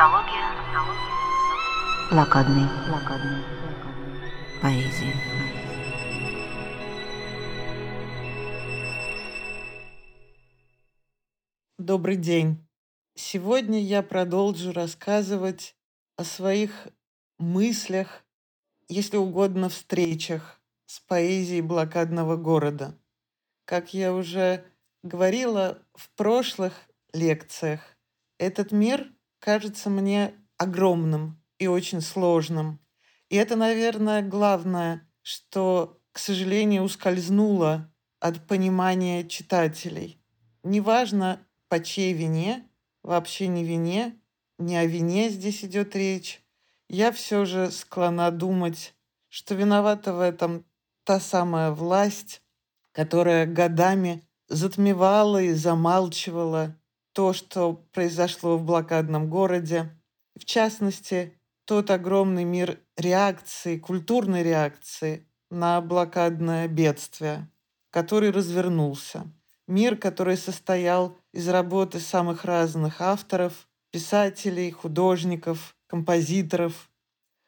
Антология. Блокадный. Блокадный. Поэзия. Добрый день. Сегодня я продолжу рассказывать о своих мыслях, если угодно, встречах с поэзией блокадного города. Как я уже говорила в прошлых лекциях, этот мир кажется мне огромным и очень сложным. И это, наверное, главное, что, к сожалению, ускользнуло от понимания читателей. Неважно, по чьей вине, вообще не вине, не о вине здесь идет речь. Я все же склонна думать, что виновата в этом та самая власть, которая годами затмевала и замалчивала то, что произошло в блокадном городе, в частности, тот огромный мир реакции, культурной реакции на блокадное бедствие, который развернулся. Мир, который состоял из работы самых разных авторов, писателей, художников, композиторов,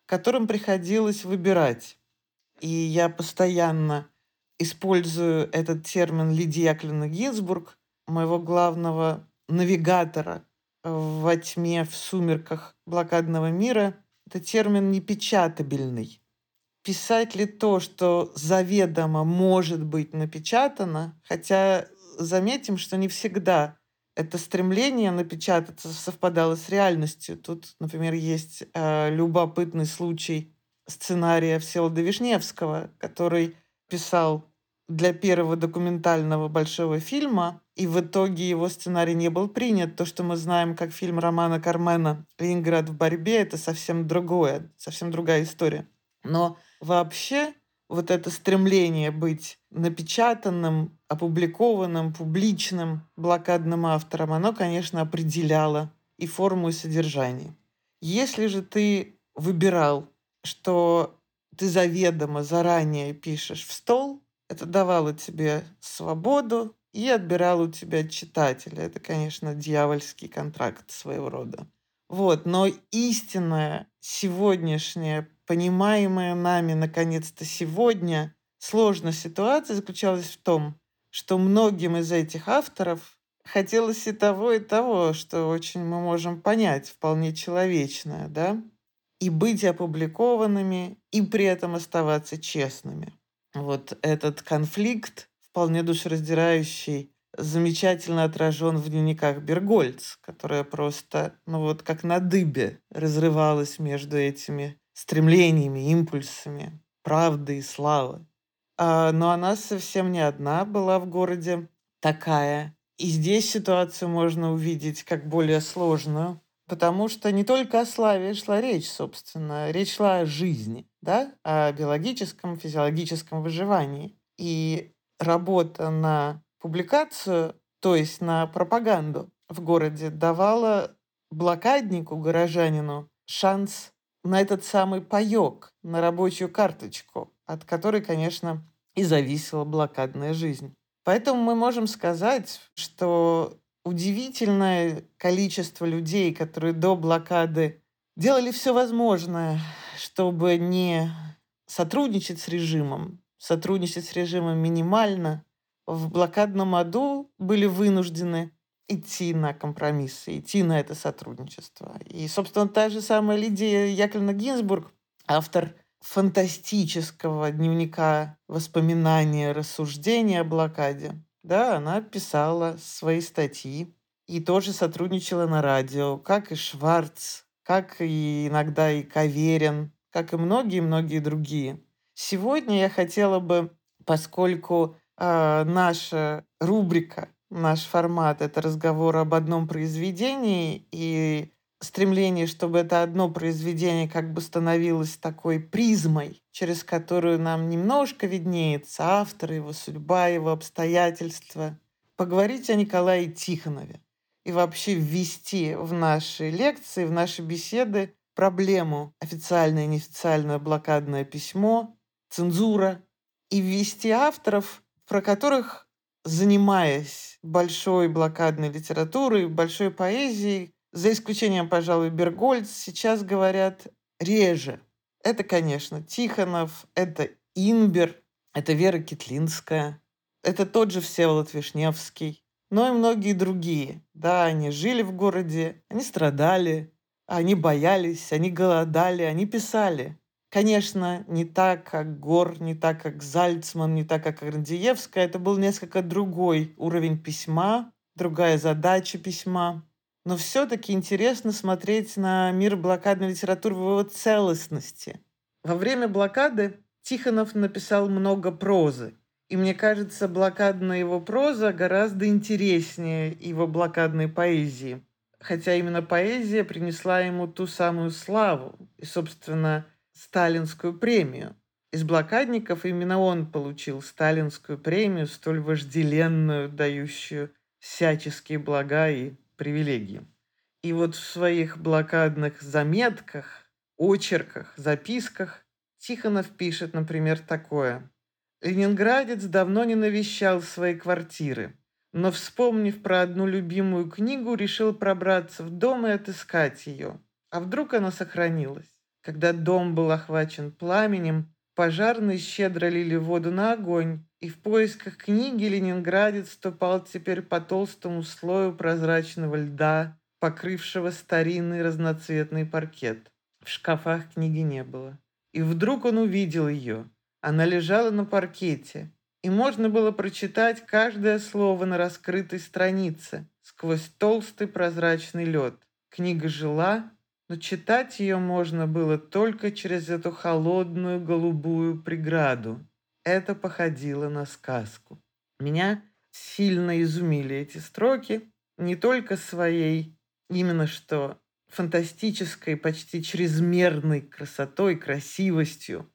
которым приходилось выбирать. И я постоянно использую этот термин Лидии Яковлевны Гинзбург, моего главного навигатора во тьме, в сумерках блокадного мира, это термин непечатабельный. Писать ли то, что заведомо может быть напечатано, хотя заметим, что не всегда это стремление напечататься совпадало с реальностью. Тут, например, есть э, любопытный случай сценария Всеволода Вишневского, который писал для первого документального большого фильма, и в итоге его сценарий не был принят. То, что мы знаем как фильм Романа Кармена «Ленинград в борьбе», это совсем другое, совсем другая история. Но вообще вот это стремление быть напечатанным, опубликованным, публичным блокадным автором, оно, конечно, определяло и форму, и содержание. Если же ты выбирал, что ты заведомо заранее пишешь в стол, это давало тебе свободу и отбирало у тебя читателя. Это, конечно, дьявольский контракт своего рода. Вот, но истинная сегодняшняя, понимаемая нами наконец-то сегодня, сложность ситуации заключалась в том, что многим из этих авторов хотелось и того, и того, что очень мы можем понять, вполне человечное, да? И быть опубликованными, и при этом оставаться честными вот этот конфликт, вполне душераздирающий, замечательно отражен в дневниках Бергольц, которая просто, ну вот как на дыбе разрывалась между этими стремлениями, импульсами, правды и славы. А, но она совсем не одна была в городе такая. И здесь ситуацию можно увидеть как более сложную, потому что не только о славе шла речь, собственно, речь шла о жизни, да, о биологическом, физиологическом выживании. И работа на публикацию, то есть на пропаганду в городе, давала блокаднику, горожанину, шанс на этот самый паек, на рабочую карточку, от которой, конечно, и зависела блокадная жизнь. Поэтому мы можем сказать, что удивительное количество людей, которые до блокады делали все возможное, чтобы не сотрудничать с режимом, сотрудничать с режимом минимально, в блокадном аду были вынуждены идти на компромиссы, идти на это сотрудничество. И, собственно, та же самая Лидия Яковлевна Гинзбург, автор фантастического дневника воспоминания, рассуждения о блокаде, да, она писала свои статьи и тоже сотрудничала на радио, как и Шварц, как и иногда и Каверин, как и многие-многие другие. Сегодня я хотела бы, поскольку э, наша рубрика, наш формат — это разговор об одном произведении, и стремление, чтобы это одно произведение как бы становилось такой призмой, через которую нам немножко виднеется автор, его судьба, его обстоятельства. Поговорить о Николае Тихонове и вообще ввести в наши лекции, в наши беседы проблему официальное и неофициальное блокадное письмо, цензура, и ввести авторов, про которых, занимаясь большой блокадной литературой, большой поэзией, за исключением, пожалуй, Бергольц, сейчас говорят реже. Это, конечно, Тихонов, это Инбер, это Вера Китлинская, это тот же Всеволод Вишневский, но и многие другие. Да, они жили в городе, они страдали, они боялись, они голодали, они писали. Конечно, не так, как Гор, не так, как Зальцман, не так, как Грандиевская. Это был несколько другой уровень письма, другая задача письма. Но все-таки интересно смотреть на мир блокадной литературы в его целостности. Во время блокады Тихонов написал много прозы. И мне кажется, блокадная его проза гораздо интереснее его блокадной поэзии. Хотя именно поэзия принесла ему ту самую славу. И, собственно, сталинскую премию. Из блокадников именно он получил сталинскую премию, столь вожделенную, дающую всяческие блага и привилегии. И вот в своих блокадных заметках, очерках, записках Тихонов пишет, например, такое. «Ленинградец давно не навещал свои квартиры, но, вспомнив про одну любимую книгу, решил пробраться в дом и отыскать ее. А вдруг она сохранилась? Когда дом был охвачен пламенем, пожарные щедро лили воду на огонь, и в поисках книги ленинградец ступал теперь по толстому слою прозрачного льда, покрывшего старинный разноцветный паркет. В шкафах книги не было. И вдруг он увидел ее. Она лежала на паркете, и можно было прочитать каждое слово на раскрытой странице сквозь толстый прозрачный лед. Книга жила, но читать ее можно было только через эту холодную голубую преграду. Это походило на сказку. Меня сильно изумили эти строки, не только своей именно что фантастической, почти чрезмерной красотой, красивостью,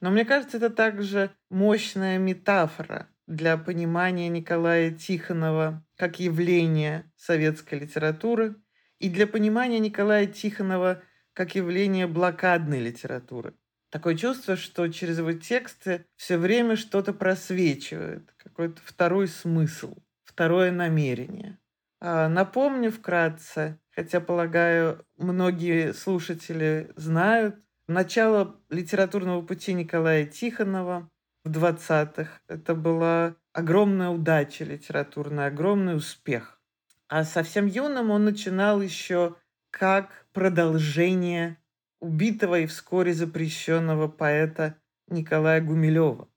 но мне кажется, это также мощная метафора для понимания Николая Тихонова как явления советской литературы – и для понимания Николая Тихонова как явления блокадной литературы. Такое чувство, что через его тексты все время что-то просвечивает, какой-то второй смысл, второе намерение. А, напомню вкратце, хотя, полагаю, многие слушатели знают, начало литературного пути Николая Тихонова в 20-х – это была огромная удача литературная, огромный успех. А совсем юным он начинал еще как продолжение убитого и вскоре запрещенного поэта Николая Гумилева.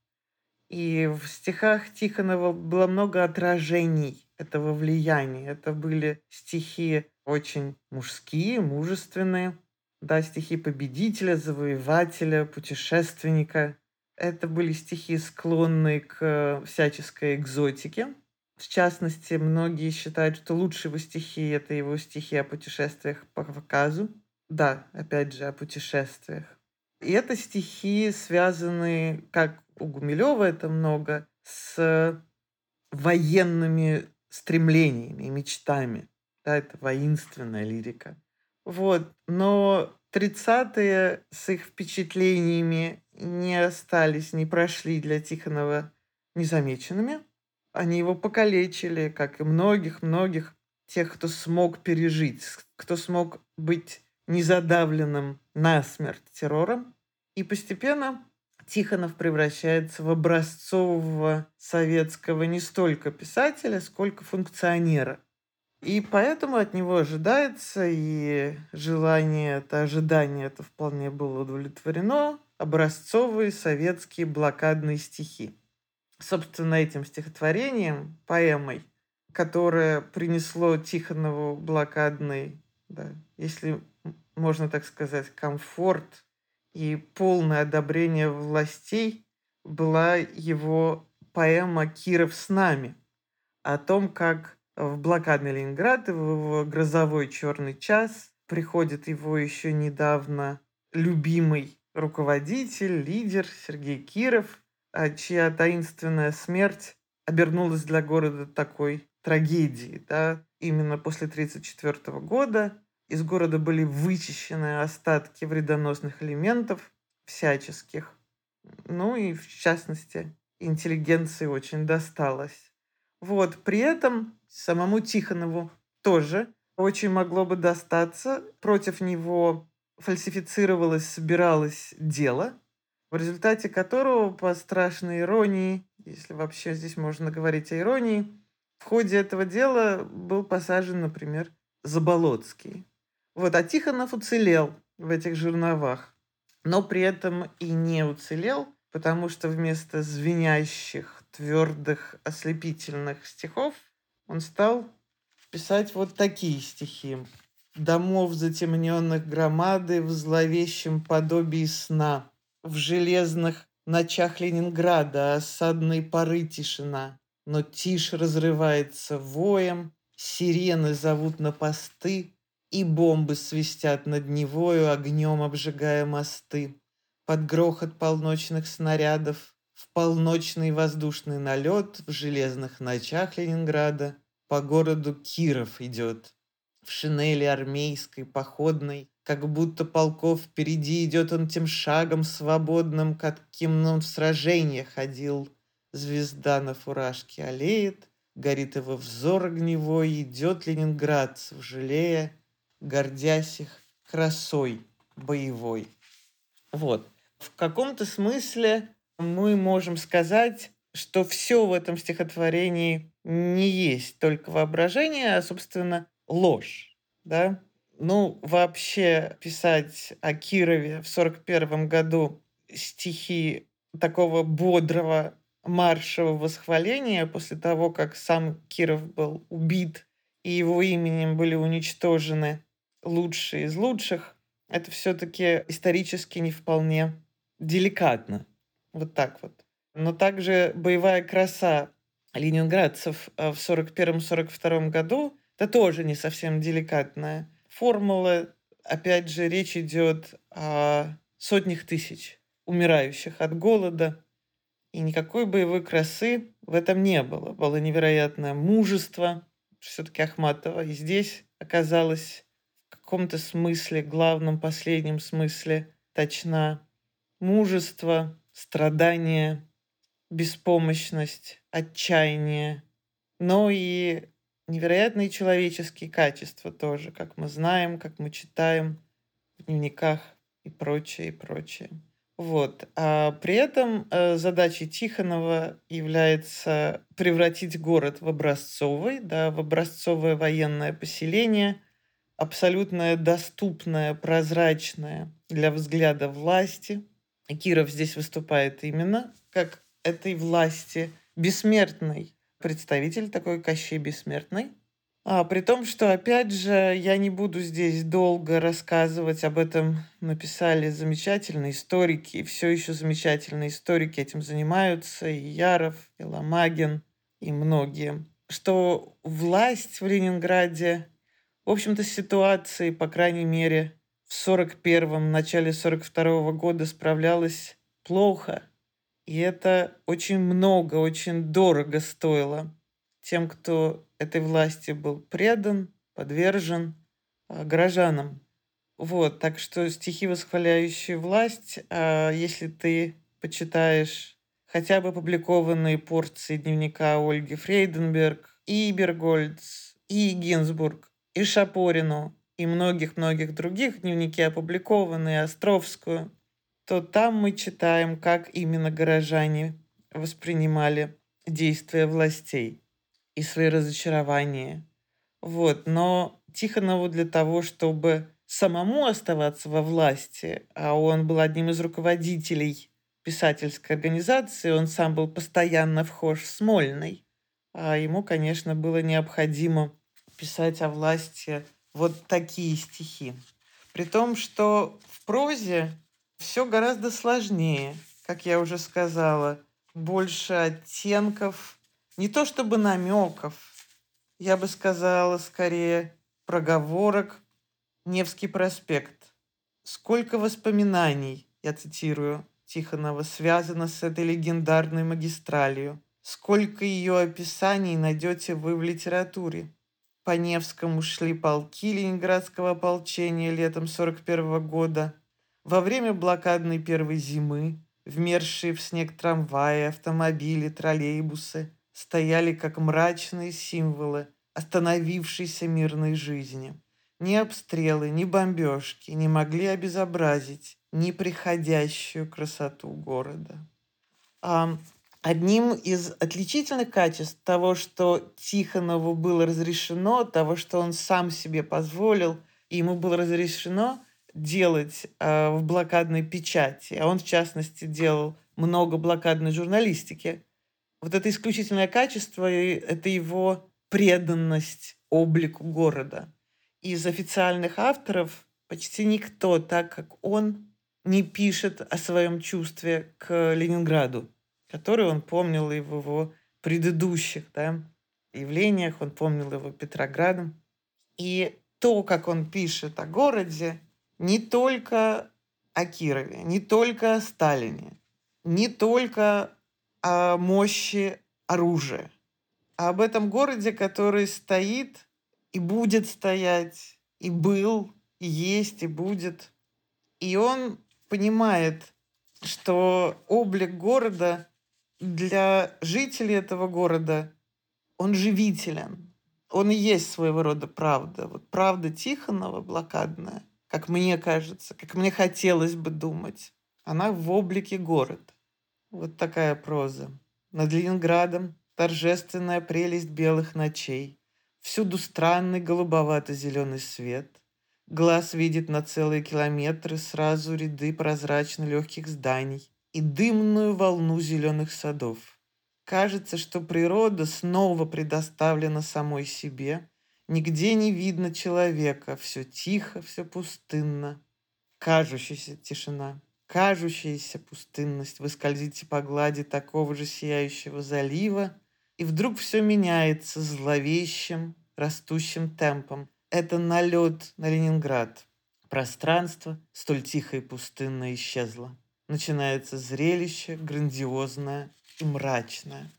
И в стихах Тихонова было много отражений этого влияния. Это были стихи очень мужские, мужественные, да, стихи победителя, завоевателя, путешественника. Это были стихи, склонные к всяческой экзотике, в частности, многие считают, что лучшие его стихи — это его стихи о путешествиях по Кавказу. Да, опять же, о путешествиях. И это стихи, связанные, как у Гумилева это много, с военными стремлениями и мечтами. Да, это воинственная лирика. Вот. Но 30-е с их впечатлениями не остались, не прошли для Тихонова незамеченными. Они его покалечили, как и многих-многих тех, кто смог пережить, кто смог быть незадавленным насмерть террором. И постепенно Тихонов превращается в образцового советского не столько писателя, сколько функционера. И поэтому от него ожидается, и желание, это ожидание это вполне было удовлетворено, образцовые советские блокадные стихи. Собственно, этим стихотворением, поэмой, которое принесло Тихонову блокадный, да, если можно так сказать, комфорт и полное одобрение властей, была его поэма «Киров с нами» о том, как в блокадный Ленинград, в грозовой черный час, приходит его еще недавно любимый руководитель, лидер Сергей Киров, а чья таинственная смерть обернулась для города такой трагедией. Да? Именно после 1934 года из города были вычищены остатки вредоносных элементов всяческих. Ну и, в частности, интеллигенции очень досталось. Вот, при этом самому Тихонову тоже очень могло бы достаться. Против него фальсифицировалось, собиралось дело, в результате которого, по страшной иронии, если вообще здесь можно говорить о иронии, в ходе этого дела был посажен, например, Заболоцкий. Вот, а Тихонов уцелел в этих жерновах, но при этом и не уцелел, потому что вместо звенящих, твердых, ослепительных стихов он стал писать вот такие стихи. «Домов затемненных громады в зловещем подобии сна, в железных ночах Ленинграда осадной поры тишина, но тишь разрывается воем, сирены зовут на посты, и бомбы свистят над Невою, огнем обжигая мосты. Под грохот полночных снарядов, в полночный воздушный налет в железных ночах Ленинграда по городу Киров идет. В шинели армейской, походной, как будто полков впереди идет он тем шагом свободным, каким он в сражениях ходил. Звезда на фуражке олеет, горит его взор огневой, идет ленинградцев, жалея, гордясь их красой боевой. Вот. В каком-то смысле мы можем сказать, что все в этом стихотворении не есть только воображение, а, собственно, ложь. Да? Ну, вообще писать о Кирове в 1941 году стихи такого бодрого маршевого восхваления после того, как сам Киров был убит и его именем были уничтожены лучшие из лучших, это все-таки исторически не вполне деликатно. Вот так вот. Но также боевая краса ленинградцев э, в 1941-1942 году это тоже не совсем деликатная формула. Опять же, речь идет о сотнях тысяч умирающих от голода. И никакой боевой красы в этом не было. Было невероятное мужество все-таки Ахматова. И здесь оказалось каком-то смысле, главном, последнем смысле, точна мужество, страдание, беспомощность, отчаяние, но и невероятные человеческие качества тоже, как мы знаем, как мы читаем в дневниках и прочее, и прочее. Вот. А при этом э, задачей Тихонова является превратить город в образцовый, да, в образцовое военное поселение – абсолютно доступная, прозрачная для взгляда власти. Киров здесь выступает именно как этой власти бессмертный представитель, такой Кощей Бессмертный. А, при том, что, опять же, я не буду здесь долго рассказывать, об этом написали замечательные историки, и все еще замечательные историки этим занимаются, и Яров, и Ломагин, и многие, что власть в Ленинграде в общем-то, ситуации, по крайней мере, в 41-м, начале 42-го года справлялась плохо. И это очень много, очень дорого стоило тем, кто этой власти был предан, подвержен а, горожанам. Вот, так что стихи, восхваляющие власть, а, если ты почитаешь хотя бы опубликованные порции дневника Ольги Фрейденберг, и Бергольц, и Гинзбург, и Шапорину, и многих-многих других дневники опубликованные, Островскую, то там мы читаем, как именно горожане воспринимали действия властей и свои разочарования. Вот. Но Тихонову для того, чтобы самому оставаться во власти, а он был одним из руководителей писательской организации, он сам был постоянно вхож в Смольный, а ему, конечно, было необходимо писать о власти вот такие стихи. При том, что в прозе все гораздо сложнее, как я уже сказала, больше оттенков, не то чтобы намеков, я бы сказала скорее проговорок, Невский проспект. Сколько воспоминаний, я цитирую Тихонова, связано с этой легендарной магистралью. Сколько ее описаний найдете вы в литературе. По Невскому шли полки ленинградского ополчения летом 41 года. Во время блокадной первой зимы вмерзшие в снег трамваи, автомобили, троллейбусы стояли как мрачные символы остановившейся мирной жизни. Ни обстрелы, ни бомбежки не могли обезобразить неприходящую красоту города. А одним из отличительных качеств того, что Тихонову было разрешено, того, что он сам себе позволил, и ему было разрешено делать э, в блокадной печати, а он, в частности, делал много блокадной журналистики. Вот это исключительное качество, это его преданность облику города. Из официальных авторов почти никто, так как он, не пишет о своем чувстве к Ленинграду, который он помнил и в его предыдущих да, явлениях, он помнил его Петроградом. И то, как он пишет о городе, не только о Кирове, не только о Сталине, не только о мощи оружия, а об этом городе, который стоит и будет стоять, и был, и есть, и будет. И он понимает, что облик города для жителей этого города, он живителен. Он и есть своего рода правда. Вот правда Тихонова блокадная, как мне кажется, как мне хотелось бы думать, она в облике города. Вот такая проза. Над Ленинградом торжественная прелесть белых ночей. Всюду странный голубовато-зеленый свет. Глаз видит на целые километры сразу ряды прозрачно легких зданий и дымную волну зеленых садов. Кажется, что природа снова предоставлена самой себе. Нигде не видно человека. Все тихо, все пустынно. Кажущаяся тишина, кажущаяся пустынность. Вы скользите по глади такого же сияющего залива, и вдруг все меняется зловещим, растущим темпом – это налет на Ленинград. Пространство столь тихо и пустынно исчезло. Начинается зрелище грандиозное и мрачное.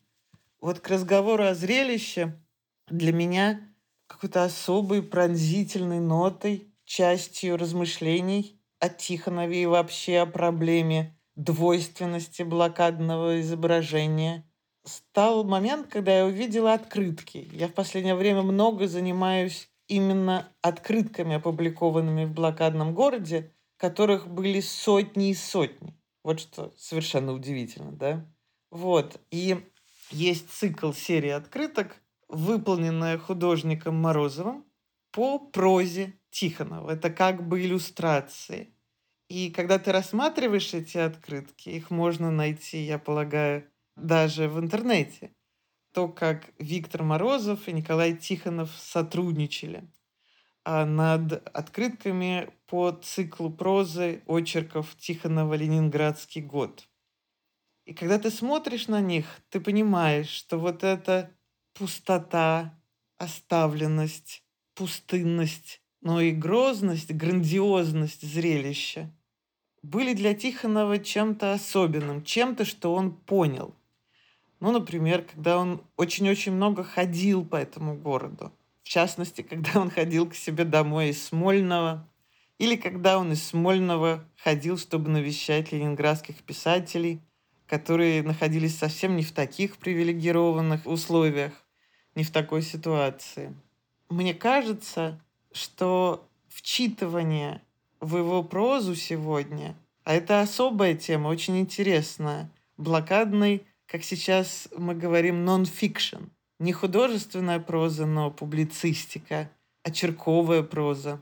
Вот к разговору о зрелище для меня какой-то особой пронзительной нотой, частью размышлений о Тихонове и вообще о проблеме двойственности блокадного изображения стал момент, когда я увидела открытки. Я в последнее время много занимаюсь именно открытками, опубликованными в блокадном городе, которых были сотни и сотни. Вот что совершенно удивительно, да? Вот. И есть цикл серии открыток, выполненная художником Морозовым по прозе Тихонова. Это как бы иллюстрации. И когда ты рассматриваешь эти открытки, их можно найти, я полагаю, даже в интернете то, как Виктор Морозов и Николай Тихонов сотрудничали а над открытками по циклу прозы очерков Тихонова «Ленинградский год». И когда ты смотришь на них, ты понимаешь, что вот эта пустота, оставленность, пустынность, но и грозность, грандиозность зрелища были для Тихонова чем-то особенным, чем-то, что он понял – ну, например, когда он очень-очень много ходил по этому городу. В частности, когда он ходил к себе домой из Смольного, или когда он из Смольного ходил, чтобы навещать ленинградских писателей, которые находились совсем не в таких привилегированных условиях, не в такой ситуации. Мне кажется, что вчитывание в его прозу сегодня, а это особая тема, очень интересная, блокадный как сейчас мы говорим, нон-фикшн. Не художественная проза, но публицистика, очерковая проза.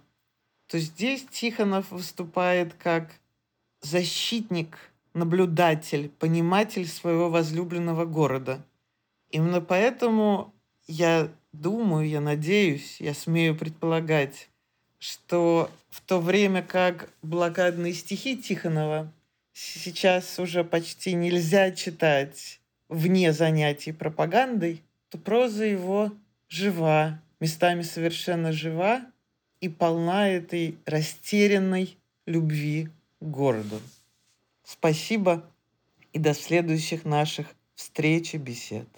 То здесь Тихонов выступает как защитник, наблюдатель, пониматель своего возлюбленного города. Именно поэтому я думаю, я надеюсь, я смею предполагать, что в то время как блокадные стихи Тихонова сейчас уже почти нельзя читать вне занятий пропагандой, то проза его жива, местами совершенно жива и полна этой растерянной любви к городу. Спасибо и до следующих наших встреч и бесед.